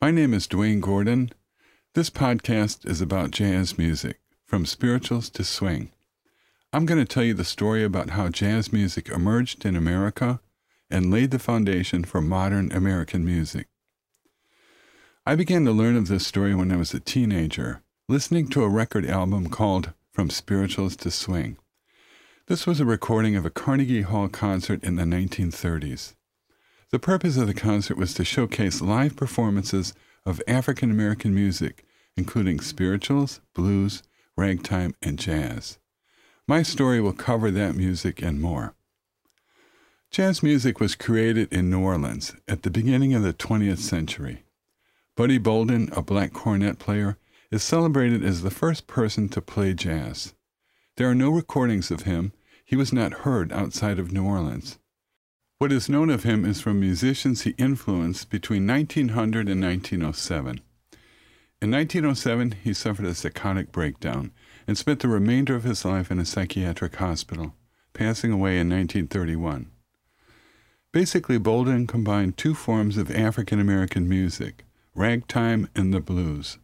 My name is Dwayne Gordon. This podcast is about jazz music, from spirituals to swing. I'm going to tell you the story about how jazz music emerged in America and laid the foundation for modern American music. I began to learn of this story when I was a teenager, listening to a record album called From Spirituals to Swing. This was a recording of a Carnegie Hall concert in the 1930s. The purpose of the concert was to showcase live performances of African American music, including spirituals, blues, ragtime, and jazz. My story will cover that music and more. Jazz music was created in New Orleans at the beginning of the 20th century. Buddy Bolden, a black cornet player, is celebrated as the first person to play jazz. There are no recordings of him. He was not heard outside of New Orleans. What is known of him is from musicians he influenced between 1900 and 1907. In 1907, he suffered a psychotic breakdown and spent the remainder of his life in a psychiatric hospital, passing away in 1931. Basically, Bolden combined two forms of African American music ragtime and the blues.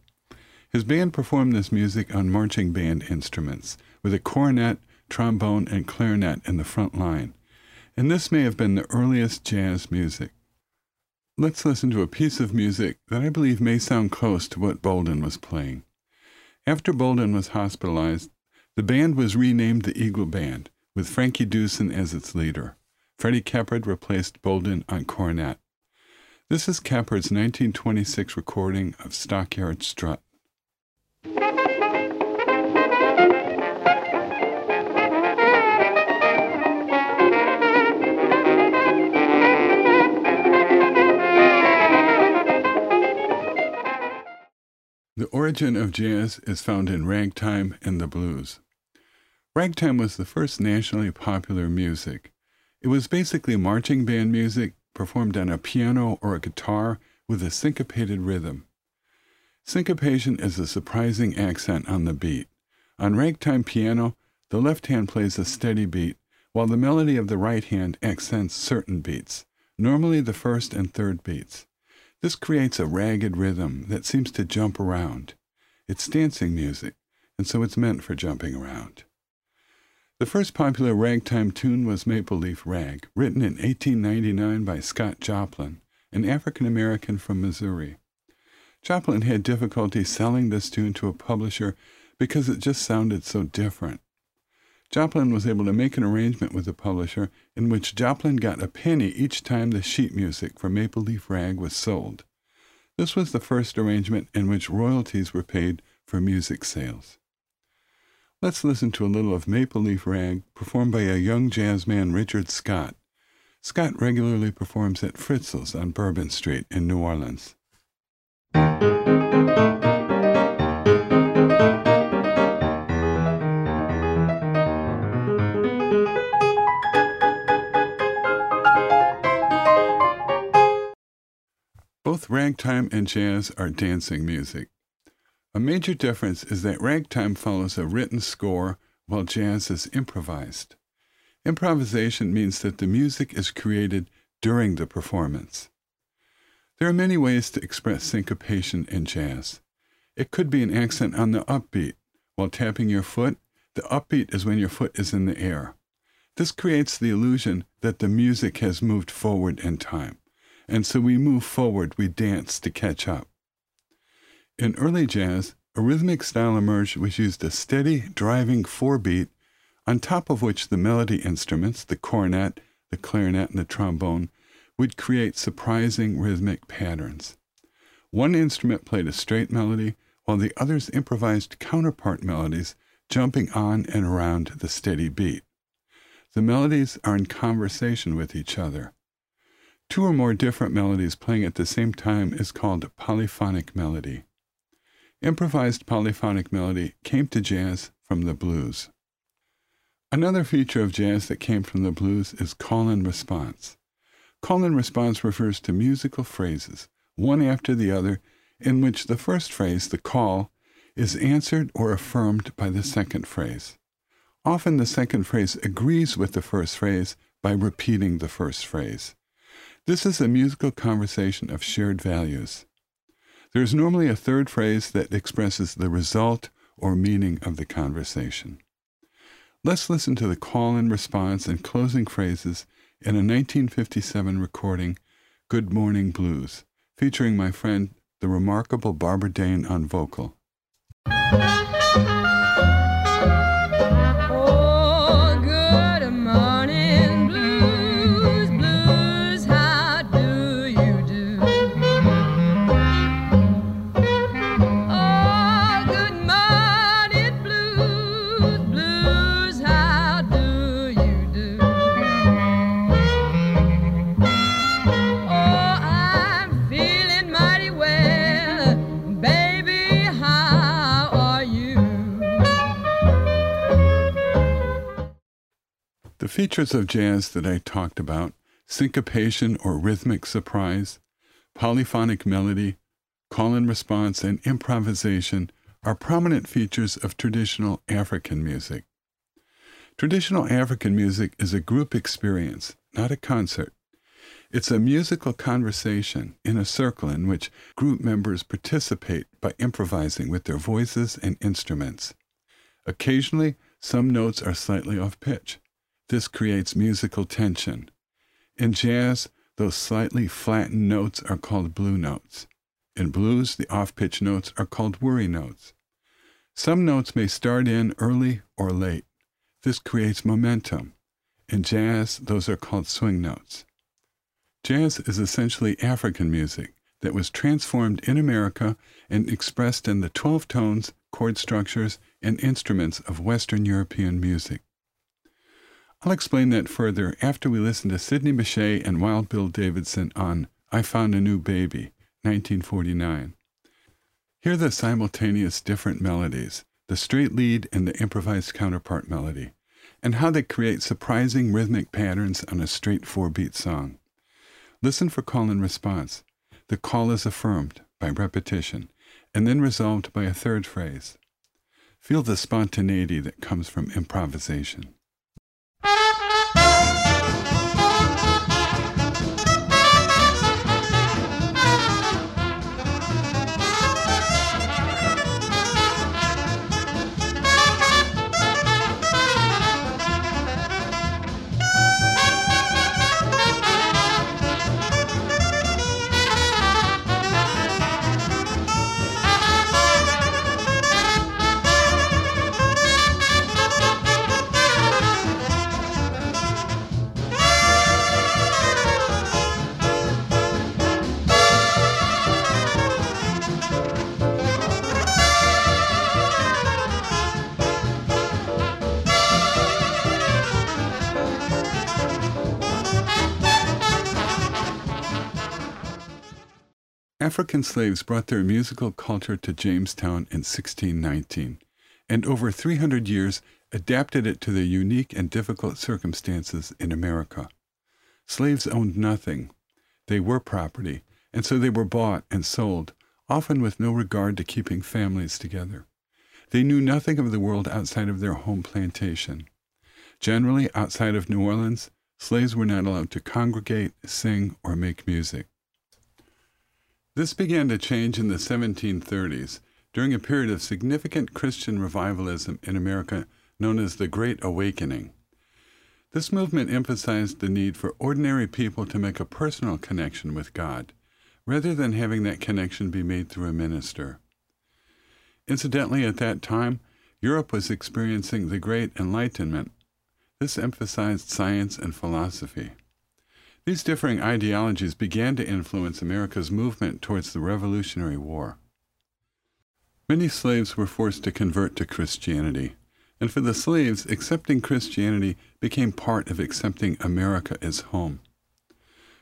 His band performed this music on marching band instruments, with a cornet, trombone, and clarinet in the front line and this may have been the earliest jazz music. Let's listen to a piece of music that I believe may sound close to what Bolden was playing. After Bolden was hospitalized, the band was renamed the Eagle Band, with Frankie Dusen as its leader. Freddie Keppard replaced Bolden on cornet. This is Keppard's 1926 recording of Stockyard Strut. Origin of jazz is found in ragtime and the blues. Ragtime was the first nationally popular music. It was basically marching band music performed on a piano or a guitar with a syncopated rhythm. Syncopation is a surprising accent on the beat. On ragtime piano, the left hand plays a steady beat, while the melody of the right hand accents certain beats, normally the first and third beats. This creates a ragged rhythm that seems to jump around. It's dancing music, and so it's meant for jumping around. The first popular ragtime tune was Maple Leaf Rag, written in 1899 by Scott Joplin, an African American from Missouri. Joplin had difficulty selling this tune to a publisher because it just sounded so different. Joplin was able to make an arrangement with the publisher in which Joplin got a penny each time the sheet music for Maple Leaf Rag was sold. This was the first arrangement in which royalties were paid for music sales. Let's listen to a little of Maple Leaf Rag performed by a young jazz man, Richard Scott. Scott regularly performs at Fritzel's on Bourbon Street in New Orleans. Both ragtime and jazz are dancing music. A major difference is that ragtime follows a written score while jazz is improvised. Improvisation means that the music is created during the performance. There are many ways to express syncopation in jazz. It could be an accent on the upbeat. While tapping your foot, the upbeat is when your foot is in the air. This creates the illusion that the music has moved forward in time and so we move forward, we dance to catch up. In early jazz, a rhythmic style emerged which used a steady, driving four beat, on top of which the melody instruments, the cornet, the clarinet, and the trombone, would create surprising rhythmic patterns. One instrument played a straight melody, while the others improvised counterpart melodies, jumping on and around the steady beat. The melodies are in conversation with each other. Two or more different melodies playing at the same time is called polyphonic melody. Improvised polyphonic melody came to jazz from the blues. Another feature of jazz that came from the blues is call and response. Call and response refers to musical phrases, one after the other, in which the first phrase, the call, is answered or affirmed by the second phrase. Often the second phrase agrees with the first phrase by repeating the first phrase. This is a musical conversation of shared values. There's normally a third phrase that expresses the result or meaning of the conversation. Let's listen to the call and response and closing phrases in a 1957 recording, Good Morning Blues, featuring my friend, the remarkable Barbara Dane on vocal. Features of jazz that I talked about syncopation or rhythmic surprise, polyphonic melody, call and response, and improvisation are prominent features of traditional African music. Traditional African music is a group experience, not a concert. It's a musical conversation in a circle in which group members participate by improvising with their voices and instruments. Occasionally, some notes are slightly off pitch. This creates musical tension. In jazz, those slightly flattened notes are called blue notes. In blues, the off pitch notes are called worry notes. Some notes may start in early or late. This creates momentum. In jazz, those are called swing notes. Jazz is essentially African music that was transformed in America and expressed in the 12 tones, chord structures, and instruments of Western European music. I'll explain that further after we listen to Sidney Bechet and Wild Bill Davison on I Found a New Baby, 1949. Hear the simultaneous different melodies, the straight lead and the improvised counterpart melody, and how they create surprising rhythmic patterns on a straight four beat song. Listen for call and response. The call is affirmed by repetition and then resolved by a third phrase. Feel the spontaneity that comes from improvisation. African slaves brought their musical culture to Jamestown in 1619, and over 300 years adapted it to the unique and difficult circumstances in America. Slaves owned nothing. They were property, and so they were bought and sold, often with no regard to keeping families together. They knew nothing of the world outside of their home plantation. Generally, outside of New Orleans, slaves were not allowed to congregate, sing, or make music. This began to change in the 1730s during a period of significant Christian revivalism in America known as the Great Awakening. This movement emphasized the need for ordinary people to make a personal connection with God, rather than having that connection be made through a minister. Incidentally, at that time, Europe was experiencing the Great Enlightenment. This emphasized science and philosophy. These differing ideologies began to influence America's movement towards the Revolutionary War. Many slaves were forced to convert to Christianity, and for the slaves, accepting Christianity became part of accepting America as home.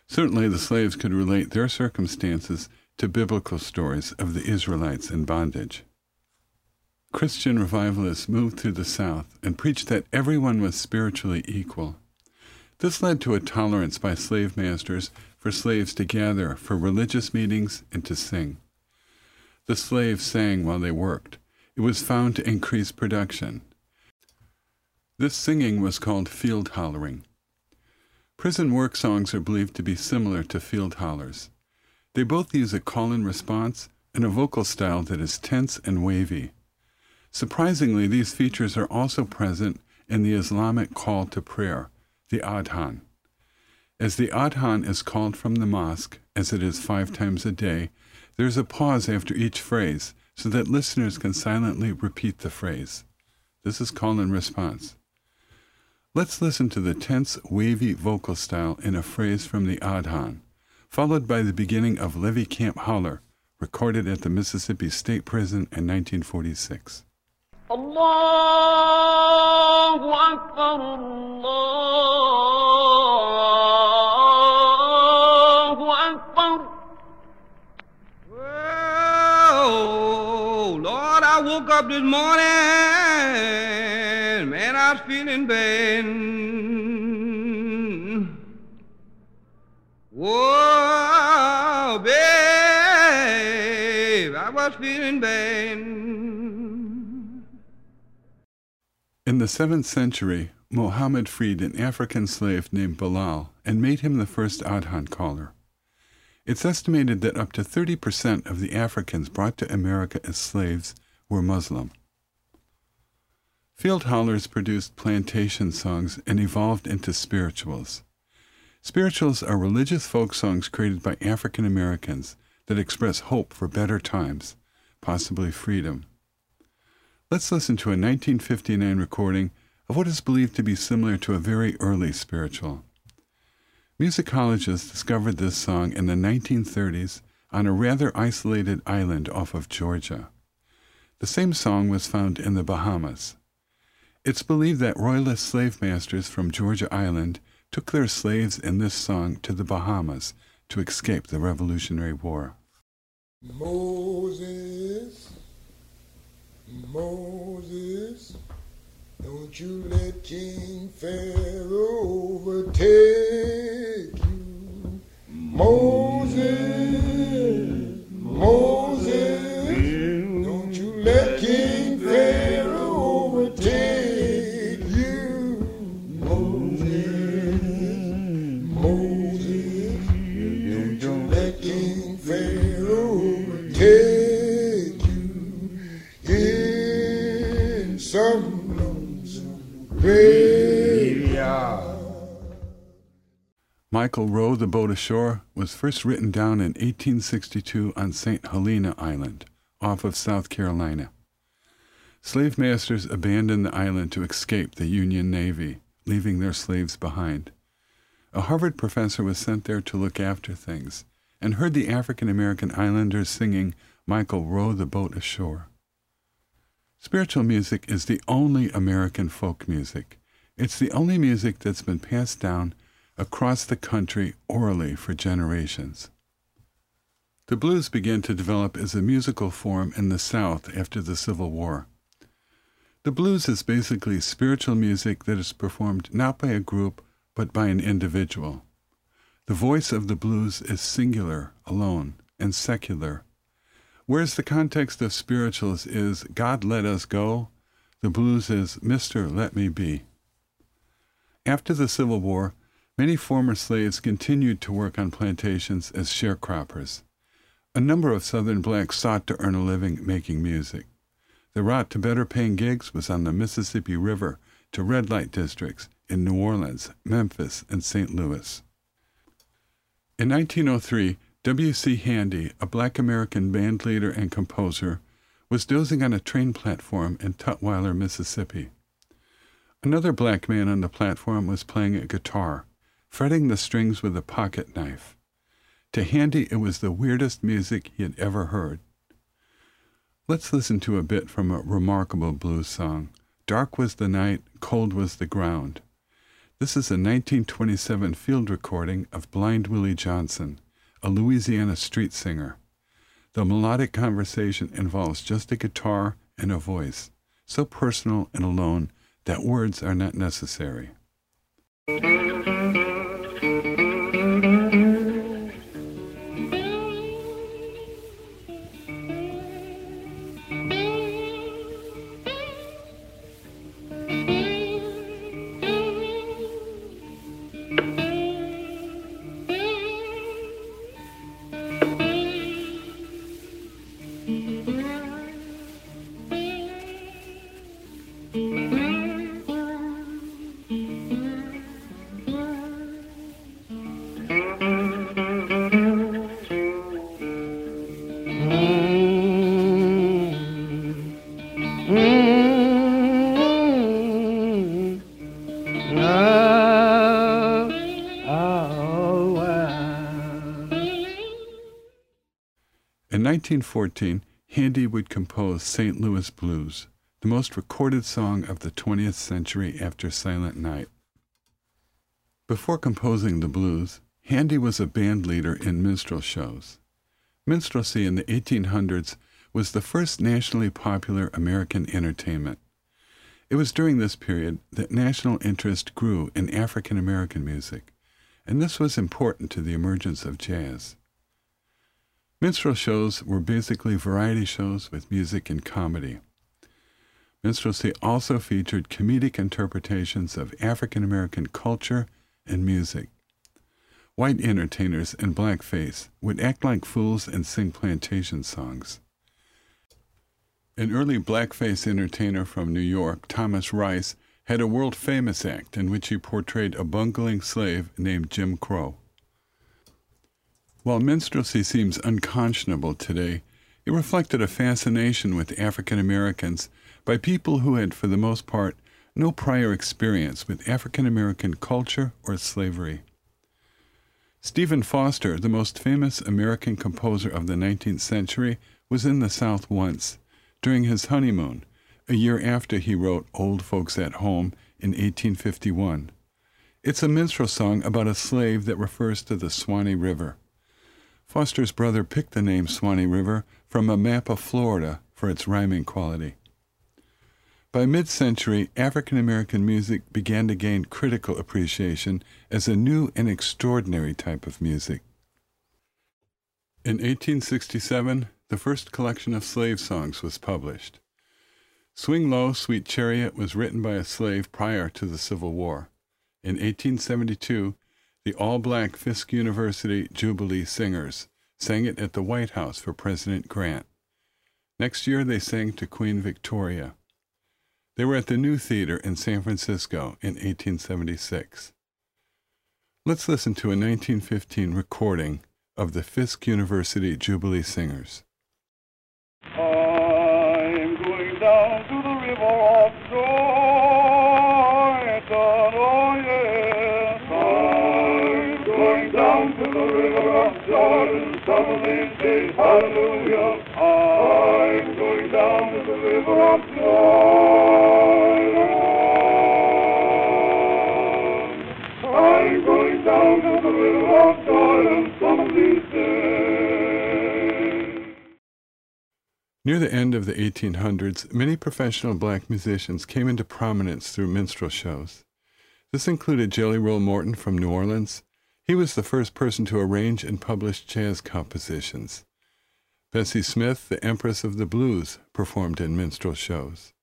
Certainly, the slaves could relate their circumstances to biblical stories of the Israelites in bondage. Christian revivalists moved through the South and preached that everyone was spiritually equal this led to a tolerance by slave masters for slaves to gather for religious meetings and to sing. The slaves sang while they worked. It was found to increase production. This singing was called field hollering. Prison work songs are believed to be similar to field hollers. They both use a call and response, and a vocal style that is tense and wavy. Surprisingly, these features are also present in the Islamic call to prayer, the Adhan. As the Adhan is called from the mosque, as it is five times a day, there is a pause after each phrase so that listeners can silently repeat the phrase. This is call and response. Let's listen to the tense, wavy vocal style in a phrase from the Adhan, followed by the beginning of Levee Camp Holler, recorded at the Mississippi State Prison in 1946. الله أكبر الله أكبر Oh, Lord, I woke up this morning, man, I was feeling bad. In the 7th century, Muhammad freed an African slave named Bilal and made him the first Adhan caller. It's estimated that up to 30% of the Africans brought to America as slaves were Muslim. Field hollers produced plantation songs and evolved into spirituals. Spirituals are religious folk songs created by African Americans that express hope for better times, possibly freedom. Let's listen to a 1959 recording of what is believed to be similar to a very early spiritual. Musicologists discovered this song in the 1930s on a rather isolated island off of Georgia. The same song was found in the Bahamas. It's believed that royalist slave masters from Georgia Island took their slaves in this song to the Bahamas to escape the Revolutionary War. Moses, Moses, don't you let King Pharaoh overtake you. Moses, Moses, Michael Row the Boat Ashore was first written down in 1862 on St. Helena Island, off of South Carolina. Slave masters abandoned the island to escape the Union Navy, leaving their slaves behind. A Harvard professor was sent there to look after things and heard the African American islanders singing Michael Row the Boat Ashore. Spiritual music is the only American folk music. It's the only music that's been passed down across the country orally for generations. The blues began to develop as a musical form in the South after the Civil War. The blues is basically spiritual music that is performed not by a group but by an individual. The voice of the blues is singular, alone, and secular. Whereas the context of spirituals is God let us go, the blues is Mister let me be. After the Civil War, many former slaves continued to work on plantations as sharecroppers. A number of Southern blacks sought to earn a living making music. The route to better paying gigs was on the Mississippi River to red light districts in New Orleans, Memphis, and St. Louis. In 1903, W.C. Handy, a black American band leader and composer, was dozing on a train platform in Tutwiler, Mississippi. Another black man on the platform was playing a guitar, fretting the strings with a pocket knife. To Handy, it was the weirdest music he had ever heard. Let's listen to a bit from a remarkable blues song. Dark was the night, cold was the ground. This is a 1927 field recording of Blind Willie Johnson, a Louisiana street singer. The melodic conversation involves just a guitar and a voice, so personal and alone that words are not necessary. In 1914, Handy would compose St. Louis Blues, the most recorded song of the 20th century after Silent Night. Before composing the blues, Handy was a band leader in minstrel shows. Minstrelsy in the 1800s was the first nationally popular American entertainment. It was during this period that national interest grew in African American music, and this was important to the emergence of jazz. Minstrel shows were basically variety shows with music and comedy. Minstrelsy also featured comedic interpretations of African American culture and music. White entertainers in blackface would act like fools and sing plantation songs. An early blackface entertainer from New York, Thomas Rice, had a world famous act in which he portrayed a bungling slave named Jim Crow. While minstrelsy seems unconscionable today, it reflected a fascination with African Americans by people who had, for the most part, no prior experience with African American culture or slavery. Stephen Foster, the most famous American composer of the 19th century, was in the South once, during his honeymoon, a year after he wrote Old Folks at Home in 1851. It's a minstrel song about a slave that refers to the Swanee River. Foster's brother picked the name Swanee River from a map of Florida for its rhyming quality. By mid century, African American music began to gain critical appreciation as a new and extraordinary type of music. In 1867, the first collection of slave songs was published. Swing Low, Sweet Chariot was written by a slave prior to the Civil War. In 1872, the all black Fisk University Jubilee Singers sang it at the White House for President Grant. Next year, they sang to Queen Victoria. They were at the New Theater in San Francisco in 1876. Let's listen to a 1915 recording of the Fisk University Jubilee Singers. I'm going down to the river of Jordan, Some of these days, hallelujah. I'm going down to the river of Jordan. I'm going down to the river of Jordan, some of these days. Near the end of the 1800s, many professional black musicians came into prominence through minstrel shows. This included Jelly Roll Morton from New Orleans. He was the first person to arrange and publish jazz compositions. Bessie Smith, the Empress of the Blues, performed in minstrel shows.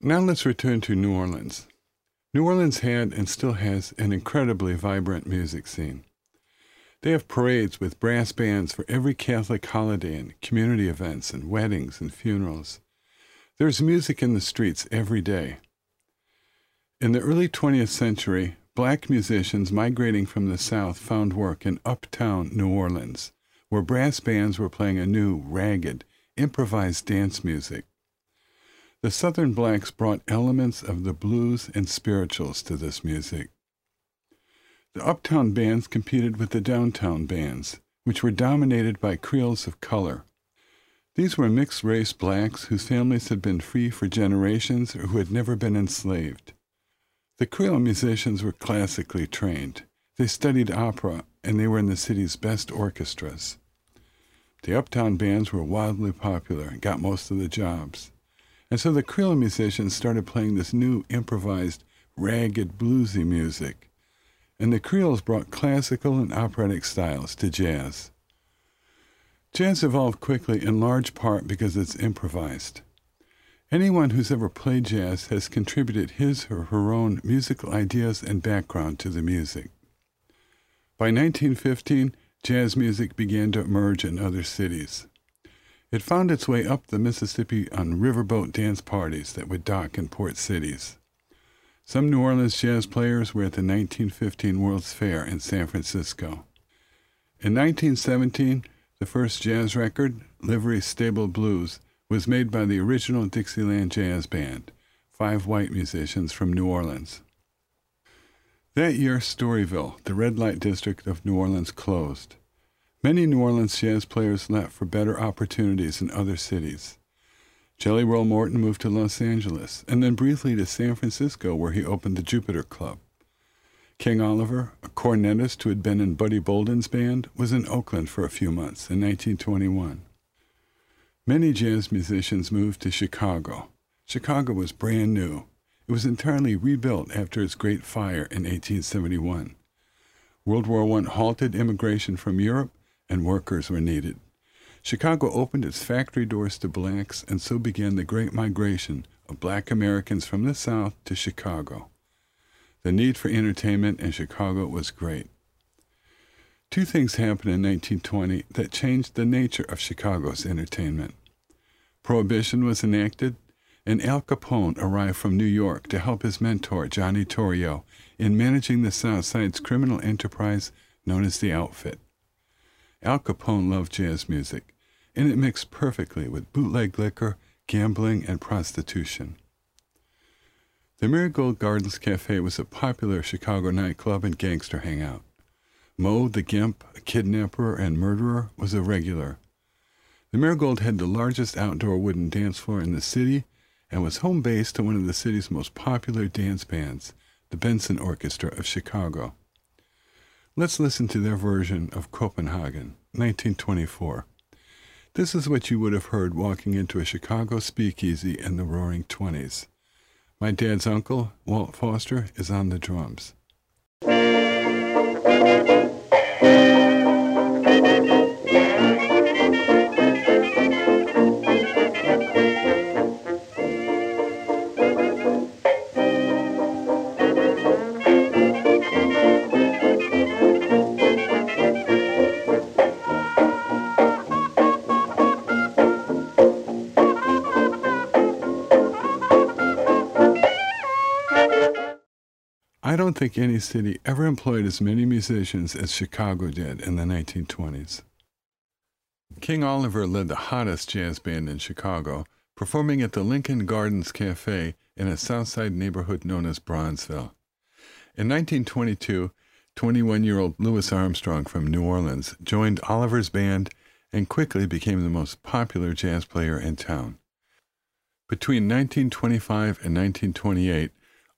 Now let's return to New Orleans. New Orleans had and still has an incredibly vibrant music scene. They have parades with brass bands for every Catholic holiday and community events and weddings and funerals. There's music in the streets every day. In the early 20th century, black musicians migrating from the South found work in uptown New Orleans, where brass bands were playing a new, ragged, improvised dance music. The Southern blacks brought elements of the blues and spirituals to this music. The uptown bands competed with the downtown bands, which were dominated by Creoles of color. These were mixed race blacks whose families had been free for generations or who had never been enslaved. The Creole musicians were classically trained. They studied opera and they were in the city's best orchestras. The uptown bands were wildly popular and got most of the jobs. And so the Creole musicians started playing this new improvised, ragged, bluesy music. And the Creoles brought classical and operatic styles to jazz. Jazz evolved quickly in large part because it's improvised. Anyone who's ever played jazz has contributed his or her own musical ideas and background to the music. By 1915, jazz music began to emerge in other cities. It found its way up the Mississippi on riverboat dance parties that would dock in port cities. Some New Orleans jazz players were at the 1915 World's Fair in San Francisco. In 1917, the first jazz record, Livery Stable Blues, was made by the original Dixieland Jazz Band, five white musicians from New Orleans. That year, Storyville, the red light district of New Orleans, closed. Many New Orleans jazz players left for better opportunities in other cities. Jelly Roll Morton moved to Los Angeles and then briefly to San Francisco, where he opened the Jupiter Club. King Oliver, a cornetist who had been in Buddy Bolden's band, was in Oakland for a few months in 1921. Many jazz musicians moved to Chicago. Chicago was brand new. It was entirely rebuilt after its Great Fire in 1871. World War I halted immigration from Europe, and workers were needed. Chicago opened its factory doors to blacks, and so began the Great Migration of black Americans from the South to Chicago. The need for entertainment in Chicago was great. Two things happened in 1920 that changed the nature of Chicago's entertainment. Prohibition was enacted, and Al Capone arrived from New York to help his mentor, Johnny Torrio, in managing the South Side's criminal enterprise known as the Outfit. Al Capone loved jazz music, and it mixed perfectly with bootleg liquor, gambling, and prostitution. The Marigold Gardens Cafe was a popular Chicago nightclub and gangster hangout. Moe the Gimp, a kidnapper and murderer, was a regular. The Marigold had the largest outdoor wooden dance floor in the city and was home base to one of the city's most popular dance bands, the Benson Orchestra of Chicago. Let's listen to their version of Copenhagen, 1924. This is what you would have heard walking into a Chicago speakeasy in the roaring 20s. My dad's uncle, Walt Foster, is on the drums. I don't think any city ever employed as many musicians as Chicago did in the 1920s. King Oliver led the hottest jazz band in Chicago, performing at the Lincoln Gardens Cafe in a Southside neighborhood known as Bronzeville. In 1922, 21 year old Louis Armstrong from New Orleans joined Oliver's band and quickly became the most popular jazz player in town. Between 1925 and 1928,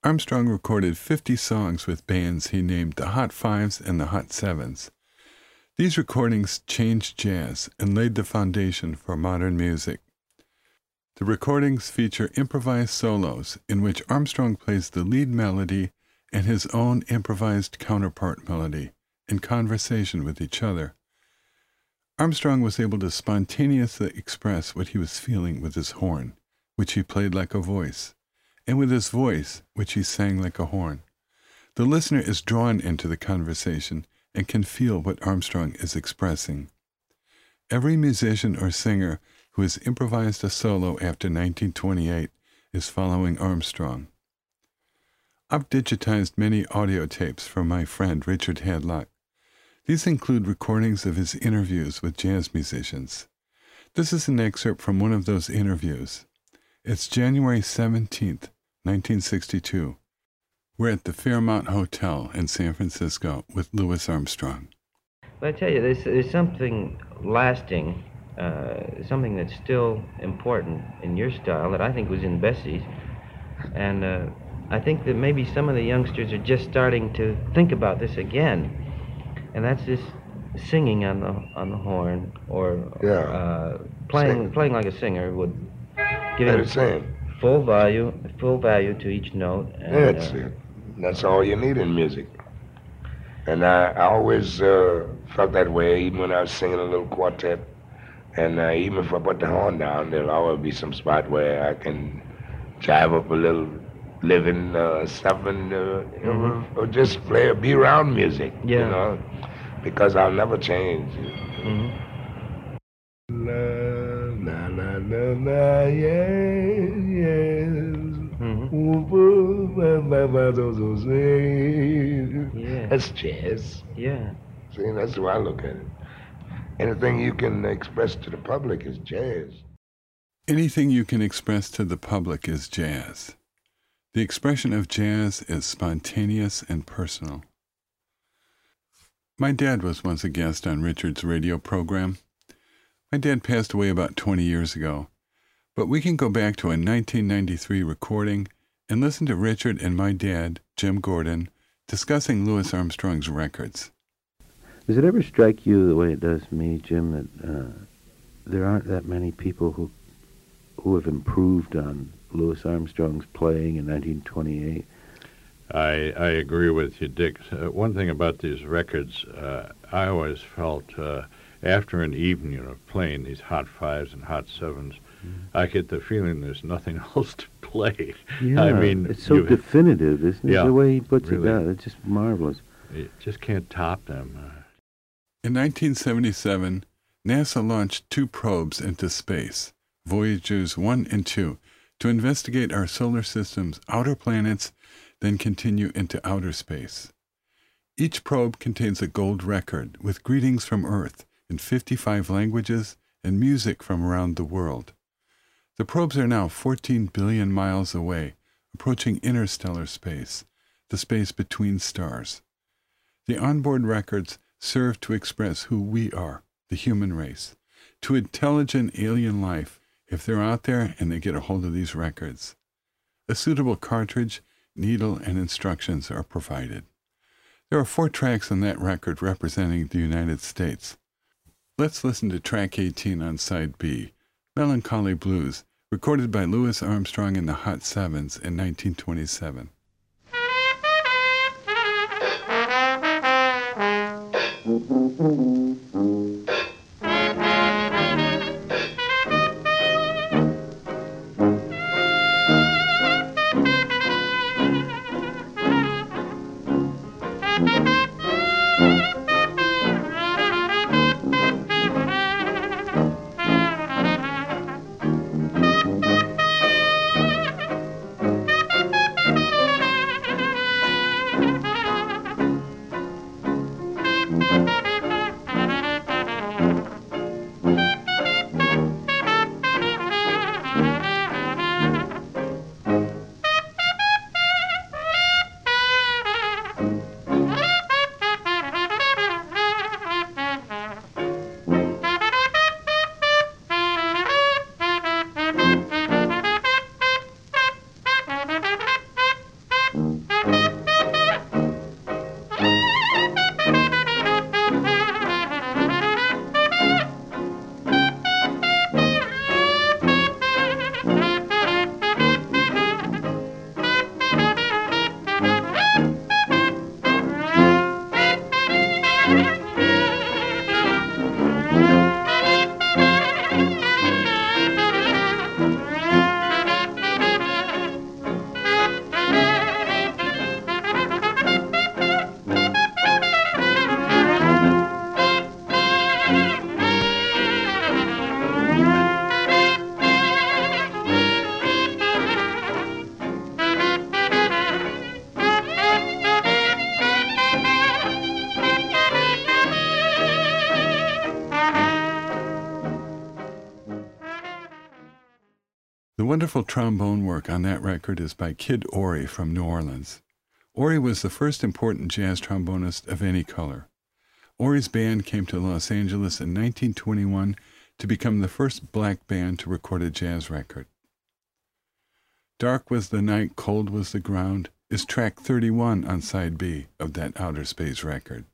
Armstrong recorded 50 songs with bands he named the Hot Fives and the Hot Sevens. These recordings changed jazz and laid the foundation for modern music. The recordings feature improvised solos in which Armstrong plays the lead melody and his own improvised counterpart melody in conversation with each other. Armstrong was able to spontaneously express what he was feeling with his horn, which he played like a voice and with his voice, which he sang like a horn. The listener is drawn into the conversation and can feel what Armstrong is expressing. Every musician or singer who has improvised a solo after 1928 is following Armstrong. I've digitized many audio tapes from my friend Richard Hadlock. These include recordings of his interviews with jazz musicians. This is an excerpt from one of those interviews. It's January 17th, 1962. We're at the Fairmont Hotel in San Francisco with Louis Armstrong. Well, I tell you, there's, there's something lasting, uh, something that's still important in your style that I think was in Bessie's. And uh, I think that maybe some of the youngsters are just starting to think about this again. And that's this singing on the on the horn or Yeah. uh, playing Sing. playing like a singer would give Let it it sing. Full value full value to each note. And, That's uh, it. That's all you need in music. And I, I always uh, felt that way, even when I was singing a little quartet. And uh, even if I put the horn down, there'll always be some spot where I can jive up a little living uh, something, uh, know, or just play, be around music, yeah. you know, because I'll never change. mhm. La, la, na, na, yes, yes. Mhm. Do. Yeah. That's jazz. Yeah. See, that's the way I look at it. Anything you can express to the public is jazz. Anything you can express to the public is jazz. The expression of jazz is spontaneous and personal. My dad was once a guest on Richard's radio program. My dad passed away about 20 years ago, but we can go back to a 1993 recording and listen to Richard and my dad, Jim Gordon, discussing Louis Armstrong's records. Does it ever strike you the way it does me, Jim, that uh, there aren't that many people who who have improved on Louis Armstrong's playing in 1928? I, I agree with you, Dick. Uh, one thing about these records, uh, I always felt uh, after an evening of playing these hot fives and hot 7s I get the feeling there's nothing else to play. Yeah, I mean, it's so you- definitive, isn't it? Yeah, the way he puts really. it down, it's just marvelous. It just can't top them. Uh, In 1977, NASA launched two probes into space, Voyagers 1 and 2, to investigate our solar system's outer planets, then continue into outer space. Each probe contains a gold record with greetings from Earth in 55 languages and music from around the world. The probes are now 14 billion miles away, approaching interstellar space, the space between stars. The onboard records serve to express who we are, the human race, to intelligent alien life if they're out there and they get a hold of these records. A suitable cartridge, needle, and instructions are provided. There are four tracks on that record representing the United States. Let's listen to track 18 on side B, Melancholy Blues, recorded by Louis Armstrong and the Hot Sevens in 1927. wonderful trombone work on that record is by Kid Ory from New Orleans. Ory was the first important jazz trombonist of any color. Ory's band came to Los Angeles in 1921 to become the first black band to record a jazz record. Dark was the night, cold was the ground is track 31 on side B of that outer space record.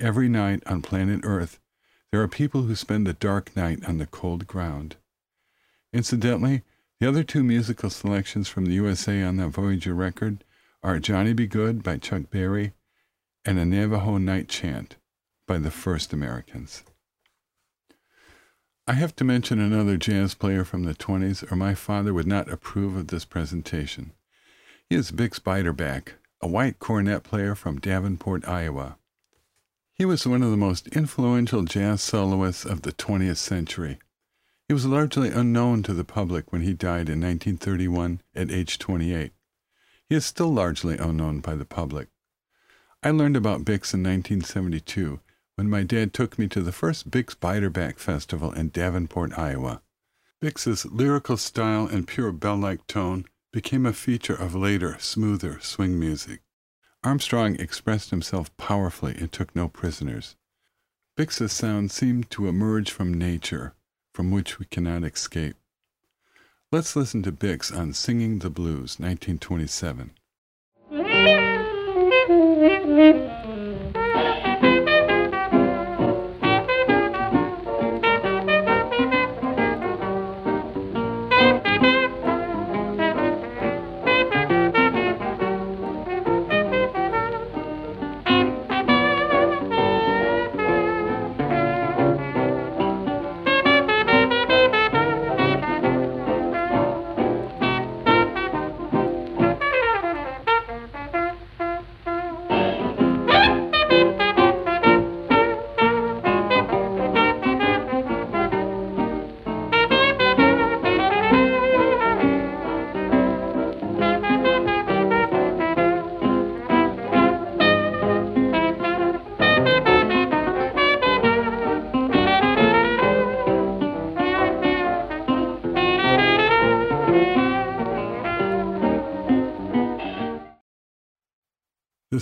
Every night on planet Earth, there are people who spend the dark night on the cold ground. Incidentally, the other two musical selections from the USA on that Voyager record are Johnny B. Goode by Chuck Berry and A Navajo Night Chant by the First Americans. I have to mention another jazz player from the 20s, or my father would not approve of this presentation. He is Bix Beiderbecke, a white cornet player from Davenport, Iowa. He was one of the most influential jazz soloists of the 20th century. He was largely unknown to the public when he died in 1931 at age 28. He is still largely unknown by the public. I learned about Bix in 1972 when my dad took me to the first Bix Beiderbecke Festival in Davenport, Iowa. Bix's lyrical style and pure bell-like tone became a feature of later, smoother swing music. Armstrong expressed himself powerfully and took no prisoners. Bix's sound seemed to emerge from nature, from which we cannot escape. Let's listen to Bix on Singing the Blues, 1927.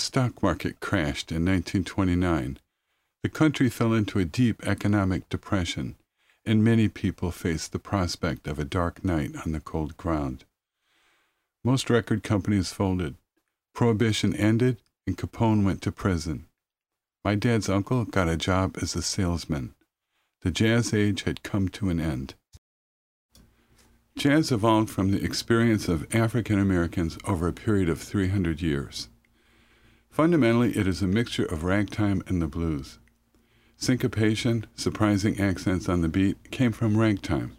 stock market crashed in 1929. The country fell into a deep economic depression, and many people faced the prospect of a dark night on the cold ground. Most record companies folded. Prohibition ended, and Capone went to prison. My dad's uncle got a job as a salesman. The jazz age had come to an end. Jazz evolved from the experience of African Americans over a period of 300 years. Fundamentally, it is a mixture of ragtime and the blues. Syncopation, surprising accents on the beat, came from ragtime.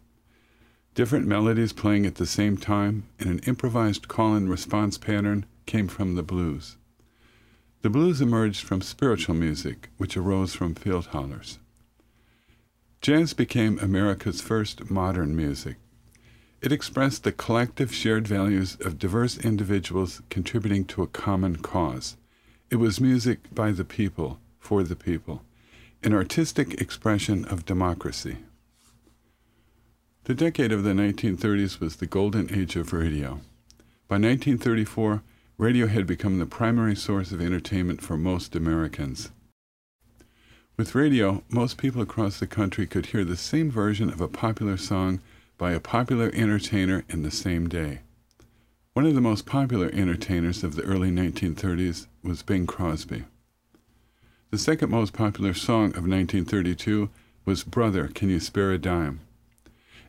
Different melodies playing at the same time in an improvised call and response pattern came from the blues. The blues emerged from spiritual music, which arose from field hollers. Jazz became America's first modern music. It expressed the collective shared values of diverse individuals contributing to a common cause. It was music by the people, for the people, an artistic expression of democracy. The decade of the 1930s was the golden age of radio. By 1934, radio had become the primary source of entertainment for most Americans. With radio, most people across the country could hear the same version of a popular song by a popular entertainer in the same day. One of the most popular entertainers of the early 1930s was Bing Crosby. The second most popular song of 1932 was Brother, Can You Spare a Dime?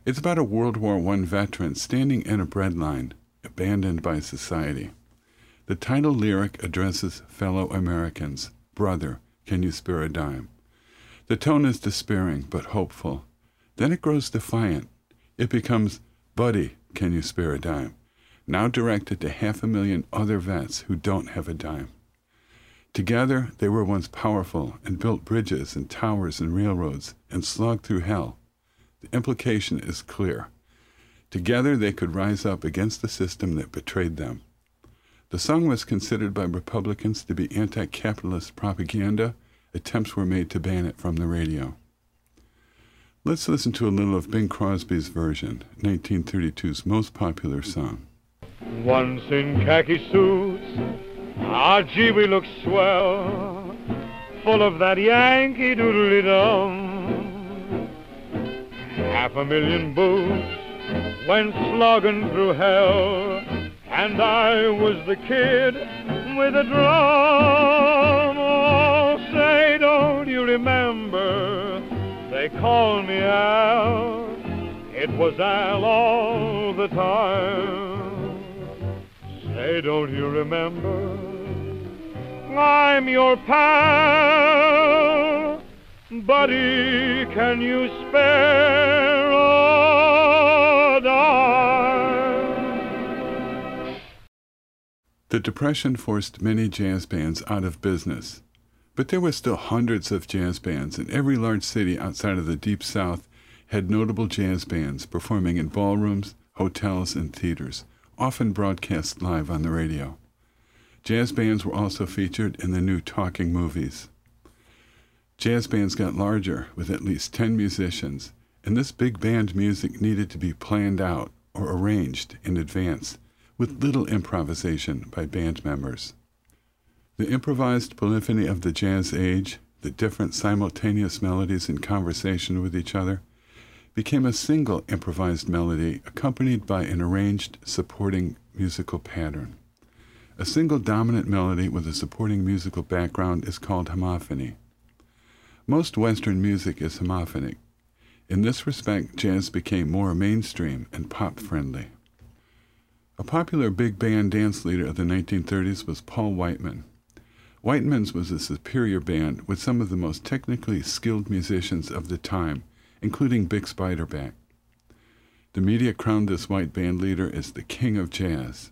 It's about a World War I veteran standing in a bread line, abandoned by society. The title lyric addresses fellow Americans Brother, can you spare a dime? The tone is despairing but hopeful. Then it grows defiant. It becomes Buddy, can you spare a dime? Now directed to half a million other vets who don't have a dime. Together, they were once powerful and built bridges and towers and railroads and slogged through hell. The implication is clear. Together, they could rise up against the system that betrayed them. The song was considered by Republicans to be anti capitalist propaganda. Attempts were made to ban it from the radio. Let's listen to a little of Bing Crosby's version, 1932's most popular song. Once in khaki suits, ah gee, we look swell, full of that Yankee doodly dum. Half a million boots went slogging through hell, and I was the kid with a drum. Oh, say, don't you remember? They called me Al. It was Al all the time. Don't you remember? I'm your pal. Buddy, can you spare a dime? The Depression forced many jazz bands out of business, but there were still hundreds of jazz bands and every large city outside of the Deep South had notable jazz bands performing in ballrooms, hotels, and theaters, often broadcast live on the radio. Jazz bands were also featured in the new talking movies. Jazz bands got larger with at least 10 musicians, and this big band music needed to be planned out or arranged in advance with little improvisation by band members. The improvised polyphony of the jazz age, the different simultaneous melodies in conversation with each other, became a single improvised melody accompanied by an arranged supporting musical pattern. A single dominant melody with a supporting musical background is called homophony. Most Western music is homophonic. In this respect, jazz became more mainstream and pop friendly. A popular big band dance leader of the 1930s was Paul Whiteman. Whiteman's was a superior band with some of the most technically skilled musicians of the time, including Bix Beiderbecke. The media crowned this white band leader as the king of jazz.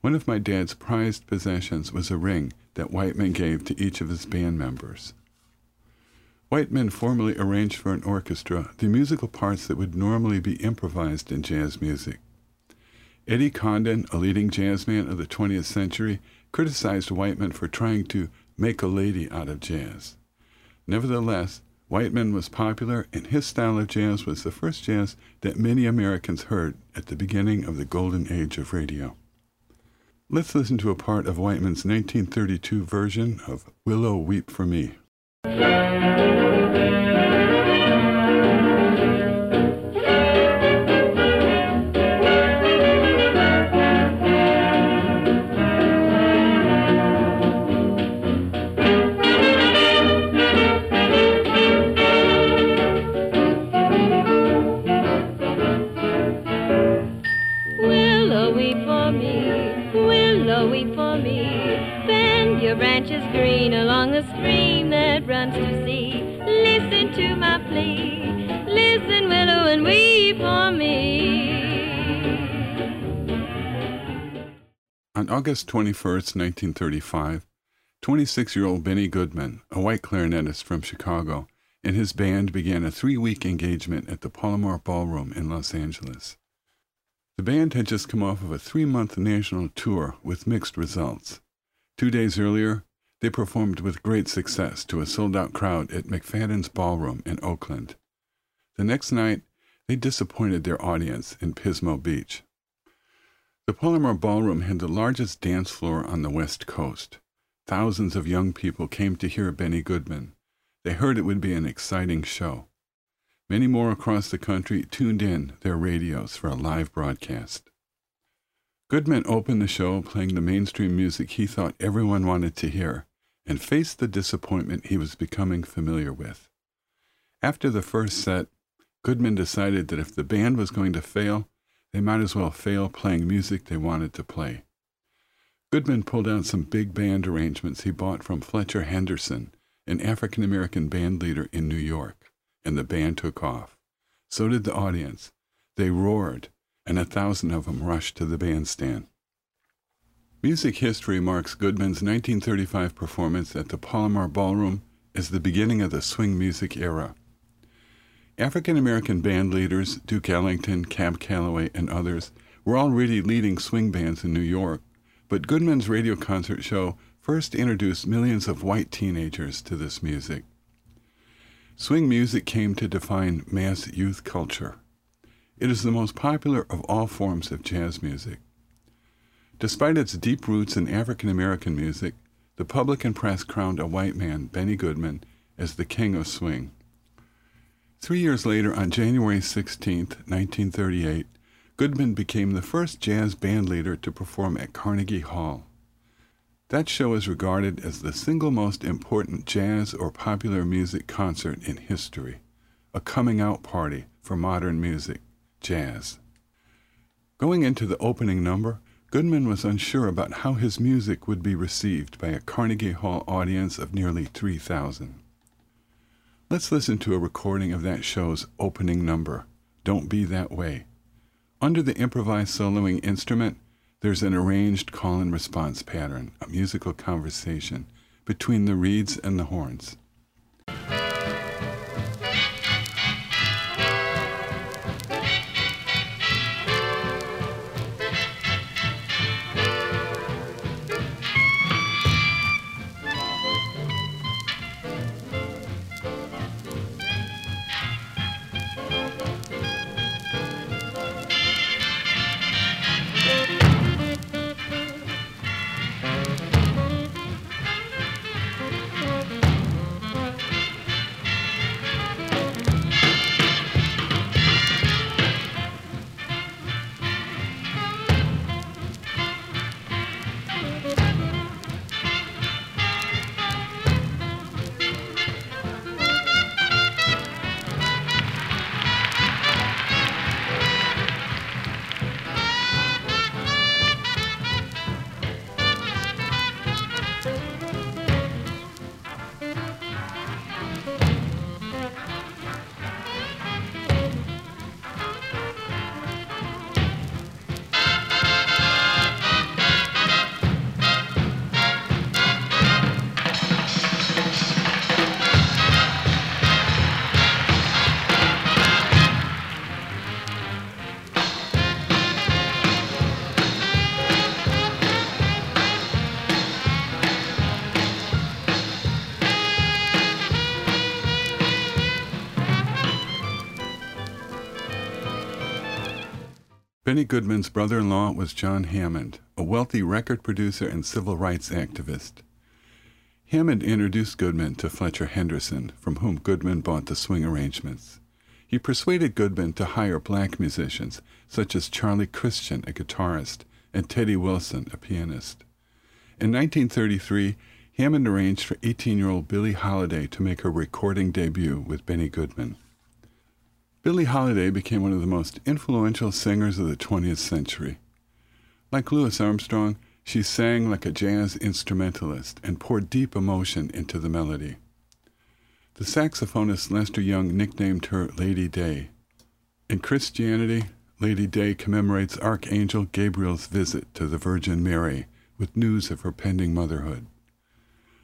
One of my dad's prized possessions was a ring that Whiteman gave to each of his band members. Whiteman formally arranged for an orchestra the musical parts that would normally be improvised in jazz music. Eddie Condon, a leading jazzman of the 20th century, criticized Whiteman for trying to make a lady out of jazz. Nevertheless, Whiteman was popular, and his style of jazz was the first jazz that many Americans heard at the beginning of the golden age of radio. Let's listen to a part of Whiteman's 1932 version of Willow Weep for Me. Plea. Listen, willow, and weep for me. On August 21st, 1935, 26 year old Benny Goodman, a white clarinetist from Chicago, and his band began a three week engagement at the Palomar Ballroom in Los Angeles. The band had just come off of a three month national tour with mixed results. Two days earlier, they performed with great success to a sold out crowd at McFadden's Ballroom in Oakland. The next night, they disappointed their audience in Pismo Beach. The Palomar Ballroom had the largest dance floor on the West Coast. Thousands of young people came to hear Benny Goodman. They heard it would be an exciting show. Many more across the country tuned in their radios for a live broadcast. Goodman opened the show playing the mainstream music he thought everyone wanted to hear and faced the disappointment he was becoming familiar with. After the first set, Goodman decided that if the band was going to fail, they might as well fail playing music they wanted to play. Goodman pulled out some big band arrangements he bought from Fletcher Henderson, an African American band leader in New York, and the band took off. So did the audience. They roared, and a thousand of them rushed to the bandstand. Music history marks Goodman's 1935 performance at the Palomar Ballroom as the beginning of the swing music era. African American band leaders, Duke Ellington, Cab Calloway, and others, were already leading swing bands in New York, but Goodman's radio concert show first introduced millions of white teenagers to this music. Swing music came to define mass youth culture. It is the most popular of all forms of jazz music. Despite its deep roots in African American music, the public and press crowned a white man, Benny Goodman, as the king of swing. Three years later, on January 16, 1938, Goodman became the first jazz band leader to perform at Carnegie Hall. That show is regarded as the single most important jazz or popular music concert in history, a coming out party for modern music, jazz. Going into the opening number, Goodman was unsure about how his music would be received by a Carnegie Hall audience of nearly 3,000. Let's listen to a recording of that show's opening number, Don't Be That Way. Under the improvised soloing instrument, there's an arranged call and response pattern, a musical conversation between the reeds and the horns. Benny Goodman's brother in law was John Hammond, a wealthy record producer and civil rights activist. Hammond introduced Goodman to Fletcher Henderson, from whom Goodman bought the swing arrangements. He persuaded Goodman to hire black musicians, such as Charlie Christian, a guitarist, and Teddy Wilson, a pianist. In 1933, Hammond arranged for 18 year old Billie Holiday to make her recording debut with Benny Goodman. Billie Holiday became one of the most influential singers of the 20th century. Like Louis Armstrong, she sang like a jazz instrumentalist and poured deep emotion into the melody. The saxophonist Lester Young nicknamed her Lady Day. In Christianity, Lady Day commemorates Archangel Gabriel's visit to the Virgin Mary with news of her pending motherhood.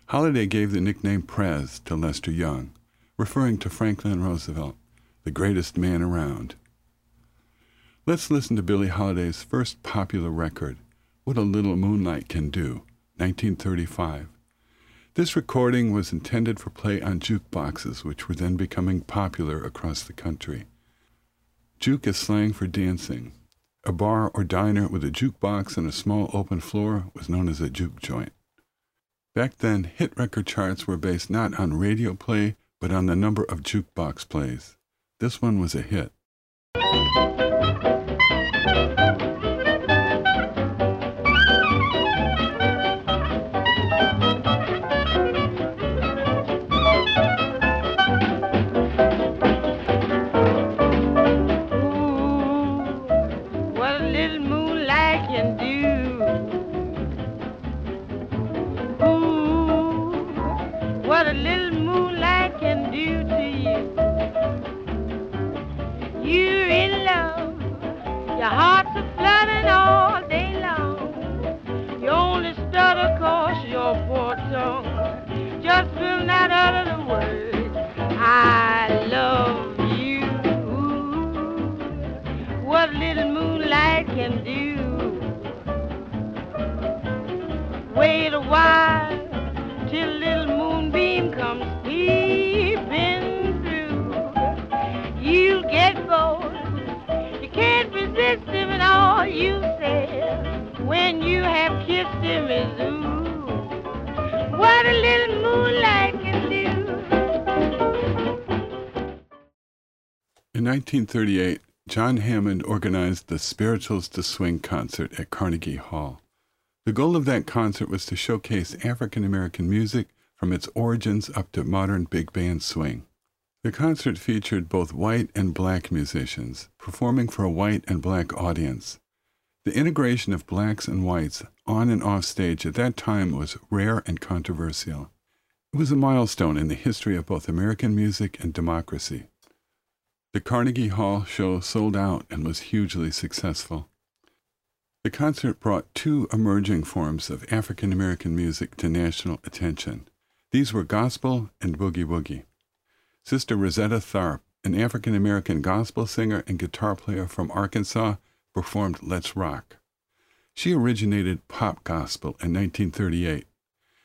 Holiday gave the nickname Prez to Lester Young, referring to Franklin Roosevelt, the greatest man around. Let's listen to Billie Holiday's first popular record, What a Little Moonlight Can Do, 1935. This recording was intended for play on jukeboxes, which were then becoming popular across the country. Juke is slang for dancing. A bar or diner with a jukebox and a small open floor was known as a juke joint. Back then, hit record charts were based not on radio play, but on the number of jukebox plays. This one was a hit. Utter the word. I love you. What little moonlight can do. Wait a while till little moonbeam comes 1938, John Hammond organized the Spirituals to Swing concert at Carnegie Hall. The goal of that concert was to showcase African American music from its origins up to modern big band swing. The concert featured both white and black musicians, performing for a white and black audience. The integration of blacks and whites on and off stage at that time was rare and controversial. It was a milestone in the history of both American music and democracy. The Carnegie Hall show sold out and was hugely successful. The concert brought two emerging forms of African American music to national attention. These were gospel and boogie woogie. Sister Rosetta Tharpe, an African American gospel singer and guitar player from Arkansas, performed Let's Rock. She originated pop gospel in 1938.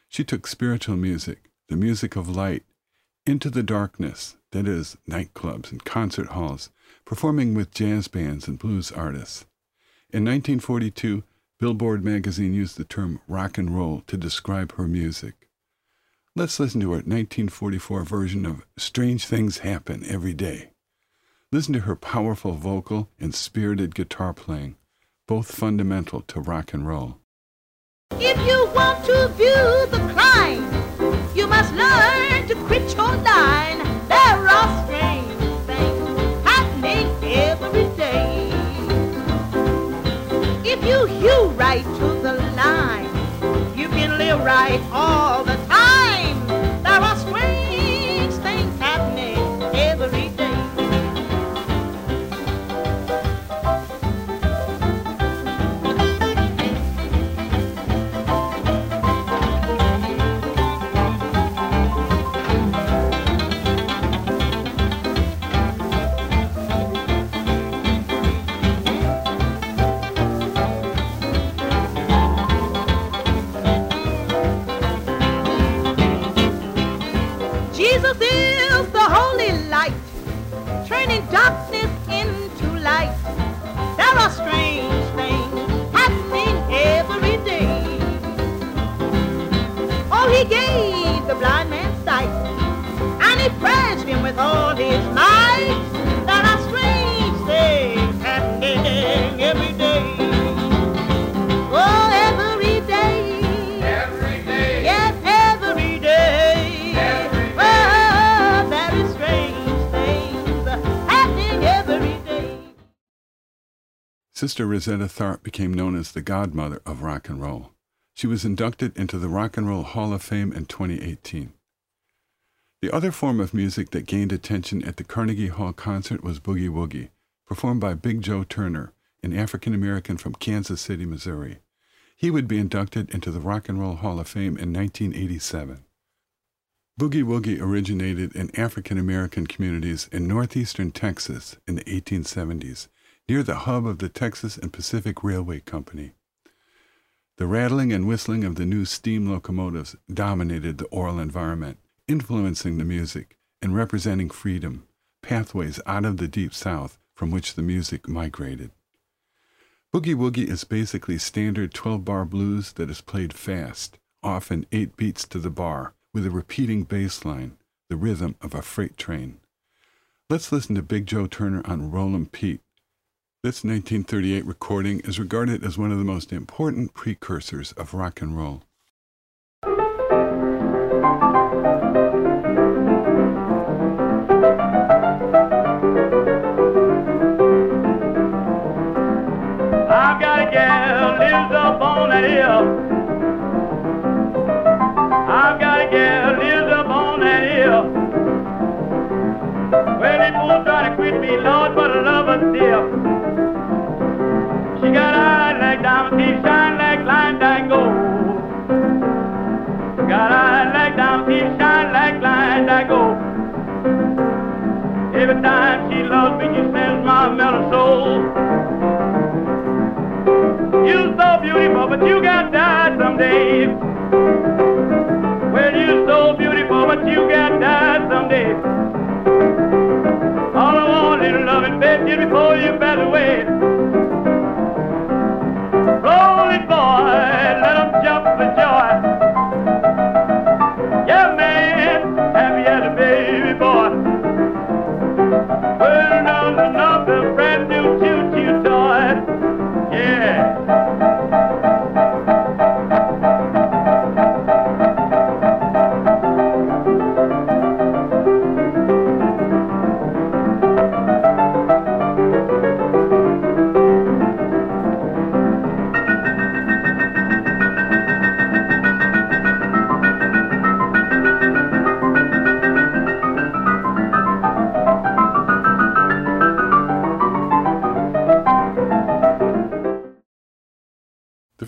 She took spiritual music, the music of light, into the darkness, that is, nightclubs and concert halls, performing with jazz bands and blues artists. In 1942, Billboard magazine used the term rock and roll to describe her music. Let's listen to her 1944 version of Strange Things Happen Every Day. Listen to her powerful vocal and spirited guitar playing, both fundamental to rock and roll. If you want to view the crime, you must learn to quit your line. Every day. If you hew right to the line, you can live right all the time. Sister Rosetta Tharpe became known as the godmother of rock and roll. She was inducted into the Rock and Roll Hall of Fame in 2018. The other form of music that gained attention at the Carnegie Hall concert was Boogie Woogie, performed by Big Joe Turner, an African American from Kansas City, Missouri. He would be inducted into the Rock and Roll Hall of Fame in 1987. Boogie Woogie originated in African American communities in northeastern Texas in the 1870s, near the hub of the Texas and Pacific Railway Company. The rattling and whistling of the new steam locomotives dominated the aural environment, influencing the music and representing freedom, pathways out of the deep south from which the music migrated. Boogie Woogie is basically standard 12 bar blues that is played fast, often eight beats to the bar, with a repeating bass line, the rhythm of a freight train. Let's listen to Big Joe Turner on Roll 'Em Pete. This 1938 recording is regarded as one of the most important precursors of rock and roll. I've got a gal lives up on that hill. I've got a gal lives up on that hill. Well, they both trying to quit me, Lord, but I love her still. Like shine like like gold. Every time she loves me, she sends my mellow soul. You're so beautiful, but you got to die someday. Well, you're so beautiful, but you got to die someday. All I want is loving, baby, before you pass away. Roll it, boy, let 'em jump for joy.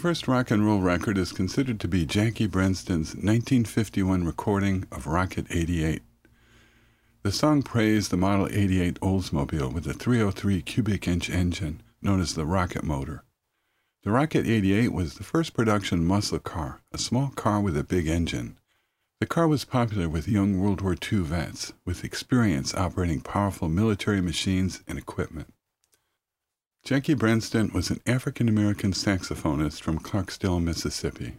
First rock and roll record is considered to be Jackie Brenston's 1951 recording of Rocket 88. The song praised the Model 88 Oldsmobile with a 303 cubic inch engine known as the rocket motor. The Rocket 88 was the first production muscle car, a small car with a big engine. The car was popular with young World War II vets with experience operating powerful military machines and equipment. Jackie Brenston was an African American saxophonist from Clarksdale, Mississippi.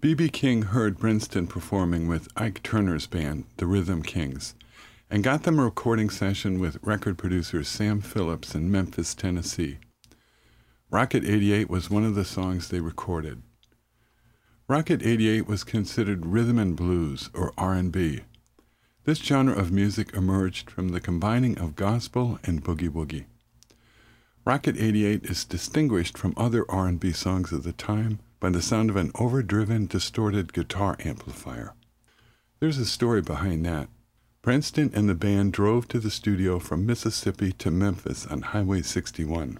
B.B. King heard Brenston performing with Ike Turner's band, the Rhythm Kings, and got them a recording session with record producer Sam Phillips in Memphis, Tennessee. Rocket 88 was one of the songs they recorded. Rocket 88 was considered rhythm and blues or R&B. This genre of music emerged from the combining of gospel and boogie woogie. Rocket 88 is distinguished from other R&B songs of the time by the sound of an overdriven, distorted guitar amplifier. There's a story behind that. Brenston and the band drove to the studio from Mississippi to Memphis on Highway 61.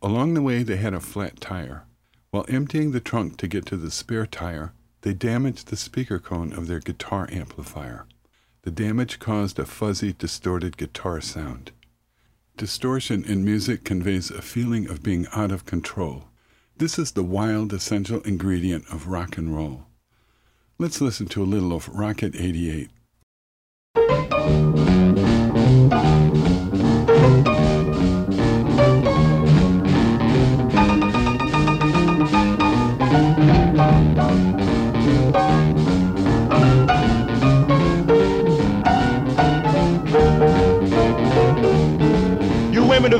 Along the way, they had a flat tire. While emptying the trunk to get to the spare tire, they damaged the speaker cone of their guitar amplifier. The damage caused a fuzzy, distorted guitar sound. Distortion in music conveys a feeling of being out of control. This is the wild, essential ingredient of rock and roll. Let's listen to a little of Rocket 88.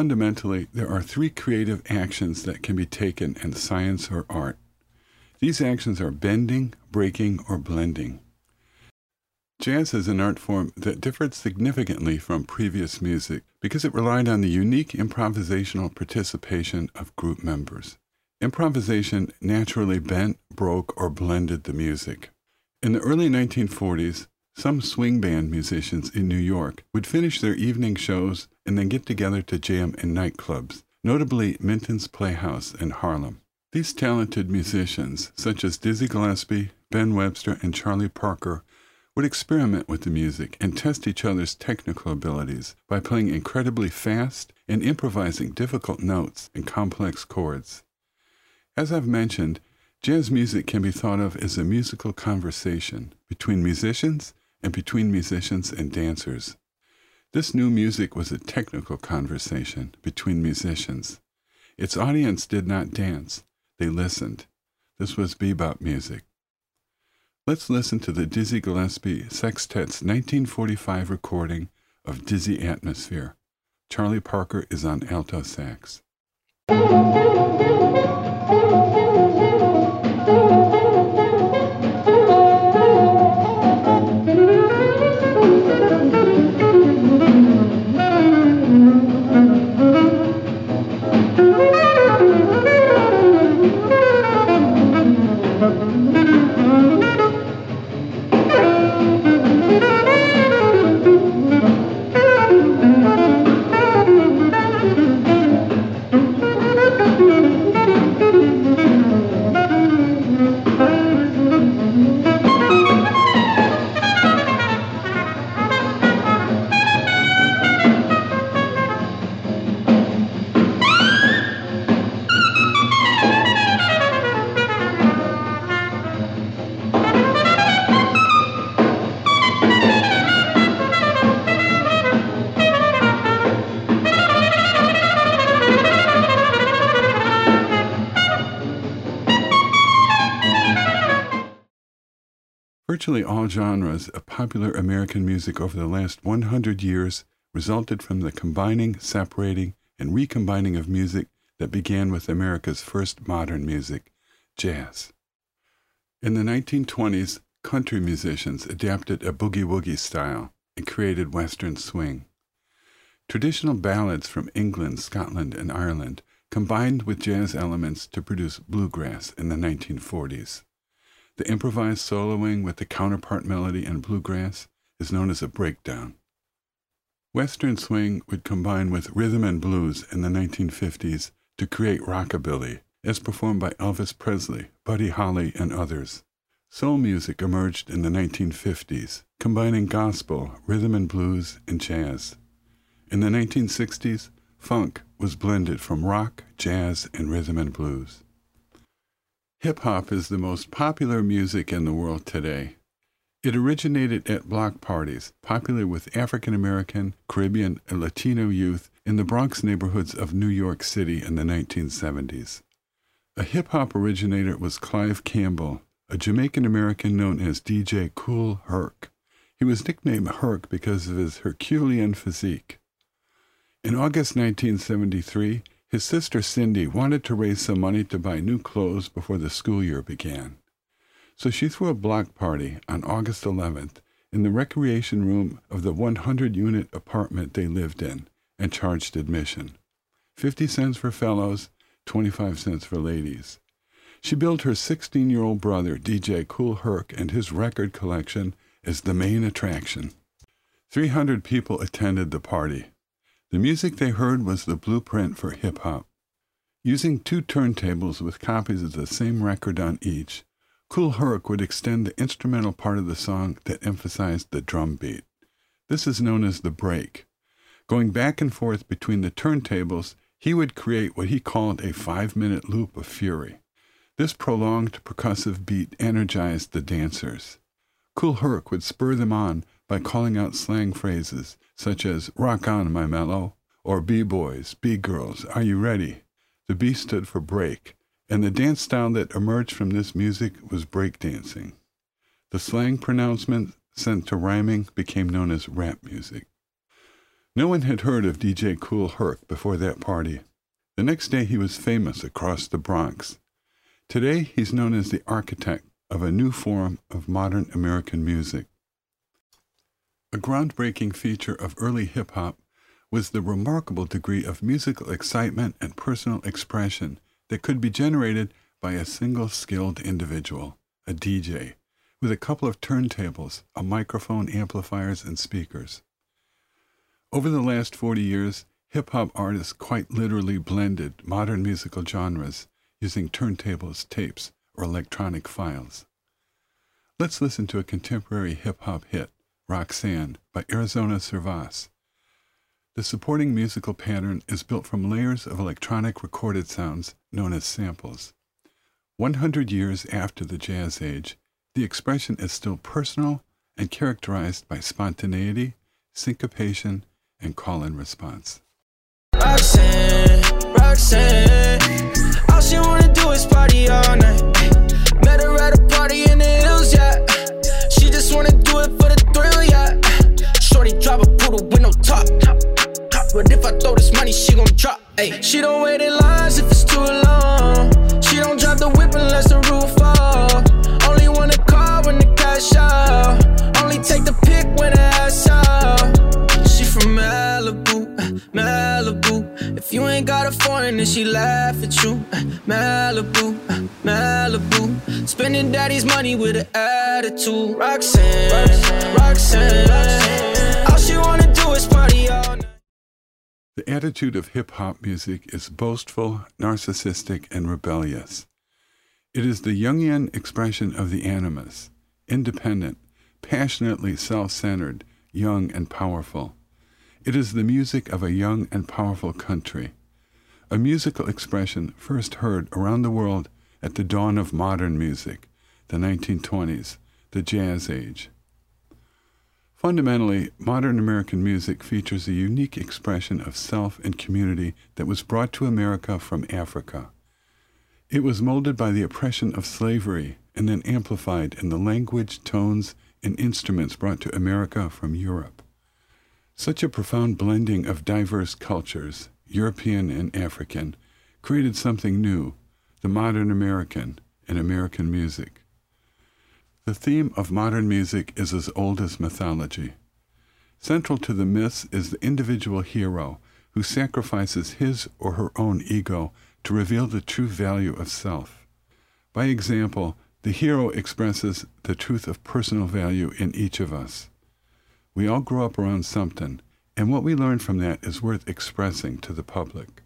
Fundamentally, there are three creative actions that can be taken in science or art. These actions are bending, breaking, or blending. Jazz is an art form that differed significantly from previous music because it relied on the unique improvisational participation of group members. Improvisation naturally bent, broke, or blended the music. In the early 1940s, some swing band musicians in New York would finish their evening shows and then get together to jam in nightclubs, notably Minton's Playhouse in Harlem. These talented musicians, such as Dizzy Gillespie, Ben Webster, and Charlie Parker, would experiment with the music and test each other's technical abilities by playing incredibly fast and improvising difficult notes and complex chords. As I've mentioned, jazz music can be thought of as a musical conversation between musicians and between musicians and dancers. This new music was a technical conversation between musicians. Its audience did not dance, they listened. This was bebop music. Let's listen to the Dizzy Gillespie Sextet's 1945 recording of Dizzy Atmosphere. Charlie Parker is on alto sax. Virtually all genres of popular American music over the last 100 years resulted from the combining, separating, and recombining of music that began with America's first modern music, jazz. In the 1920s, country musicians adapted a boogie woogie style and created Western swing. Traditional ballads from England, Scotland, and Ireland combined with jazz elements to produce bluegrass in the 1940s. The improvised soloing with the counterpart melody and bluegrass is known as a breakdown. Western swing would combine with rhythm and blues in the 1950s to create rockabilly, as performed by Elvis Presley, Buddy Holly, and others. Soul music emerged in the 1950s, combining gospel, rhythm and blues, and jazz. In the 1960s, funk was blended from rock, jazz, and rhythm and blues. Hip hop is the most popular music in the world today. It originated at block parties, popular with African American, Caribbean, and Latino youth in the Bronx neighborhoods of New York City in the 1970s. A hip hop originator was Clive Campbell, a Jamaican American known as DJ Kool Herc. He was nicknamed Herc because of his Herculean physique. In August 1973, his sister Cindy wanted to raise some money to buy new clothes before the school year began. So she threw a block party on August 11th in the recreation room of the 100 unit apartment they lived in and charged admission 50 cents for fellows, 25 cents for ladies. She billed her 16 year old brother, DJ Kool Herc, and his record collection as the main attraction. 300 people attended the party. The music they heard was the blueprint for hip hop. Using two turntables with copies of the same record on each, Kool Herc would extend the instrumental part of the song that emphasized the drum beat. This is known as the break. Going back and forth between the turntables, he would create what he called a five minute loop of fury. This prolonged percussive beat energized the dancers. Kool Herc would spur them on by calling out slang phrases such as rock on, my mellow, or B boys, B girls, are you ready? The B stood for break, and the dance style that emerged from this music was breakdancing. The slang pronouncement sent to rhyming became known as rap music. No one had heard of DJ Kool Herc before that party. The next day he was famous across the Bronx. Today he's known as the architect of a new form of modern American music. A groundbreaking feature of early hip hop was the remarkable degree of musical excitement and personal expression that could be generated by a single skilled individual, a DJ, with a couple of turntables, a microphone, amplifiers, and speakers. Over the last 40 years, hip hop artists quite literally blended modern musical genres using turntables, tapes, or electronic files. Let's listen to a contemporary hip hop hit, Roxanne, by Arizona Zervas. The supporting musical pattern is built from layers of electronic recorded sounds known as samples. 100 years after the Jazz Age, the expression is still personal and characterized by spontaneity, syncopation, and call and response. Roxanne, Roxanne, all she wanna do is party all night. Met her at a party in the hills, yeah. She just wanna thrill, yeah. Shorty drive a poodle with no top. But if I throw this money, she gon' drop. Ay. She don't wait in lines if it's too long. She don't drive the whip got a foreign, then she laugh at you. Malibu, Malibu. Spending daddy's money with an attitude. Roxanne, Roxanne. All she wanna do is party all night. The attitude of hip hop music is boastful, narcissistic, and rebellious. It is the Jungian expression of the animus, independent, passionately self centered, young, and powerful. It is the music of a young and powerful country, a musical expression first heard around the world at the dawn of modern music, the 1920s, the Jazz Age. Fundamentally, modern American music features a unique expression of self and community that was brought to America from Africa. It was molded by the oppression of slavery and then amplified in the language, tones, and instruments brought to America from Europe. Such a profound blending of diverse cultures, European and African, created something new, the modern American, and American music. The theme of modern music is as old as mythology. Central to the myths is the individual hero who sacrifices his or her own ego to reveal the true value of self. By example, the hero expresses the truth of personal value in each of us. We all grow up around something, and what we learn from that is worth expressing to the public.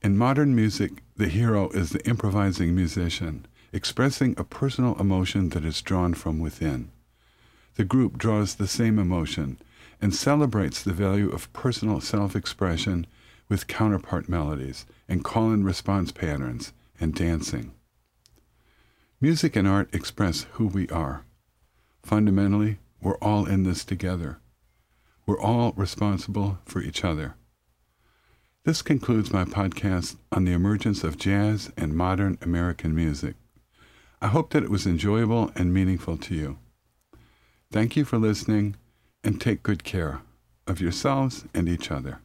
In modern music, the hero is the improvising musician, expressing a personal emotion that is drawn from within. The group draws the same emotion and celebrates the value of personal self expression with counterpart melodies and call and response patterns and dancing. Music and art express who we are. Fundamentally, we're all in this together. We're all responsible for each other. This concludes my podcast on the emergence of jazz and modern American music. I hope that it was enjoyable and meaningful to you. Thank you for listening and take good care of yourselves and each other.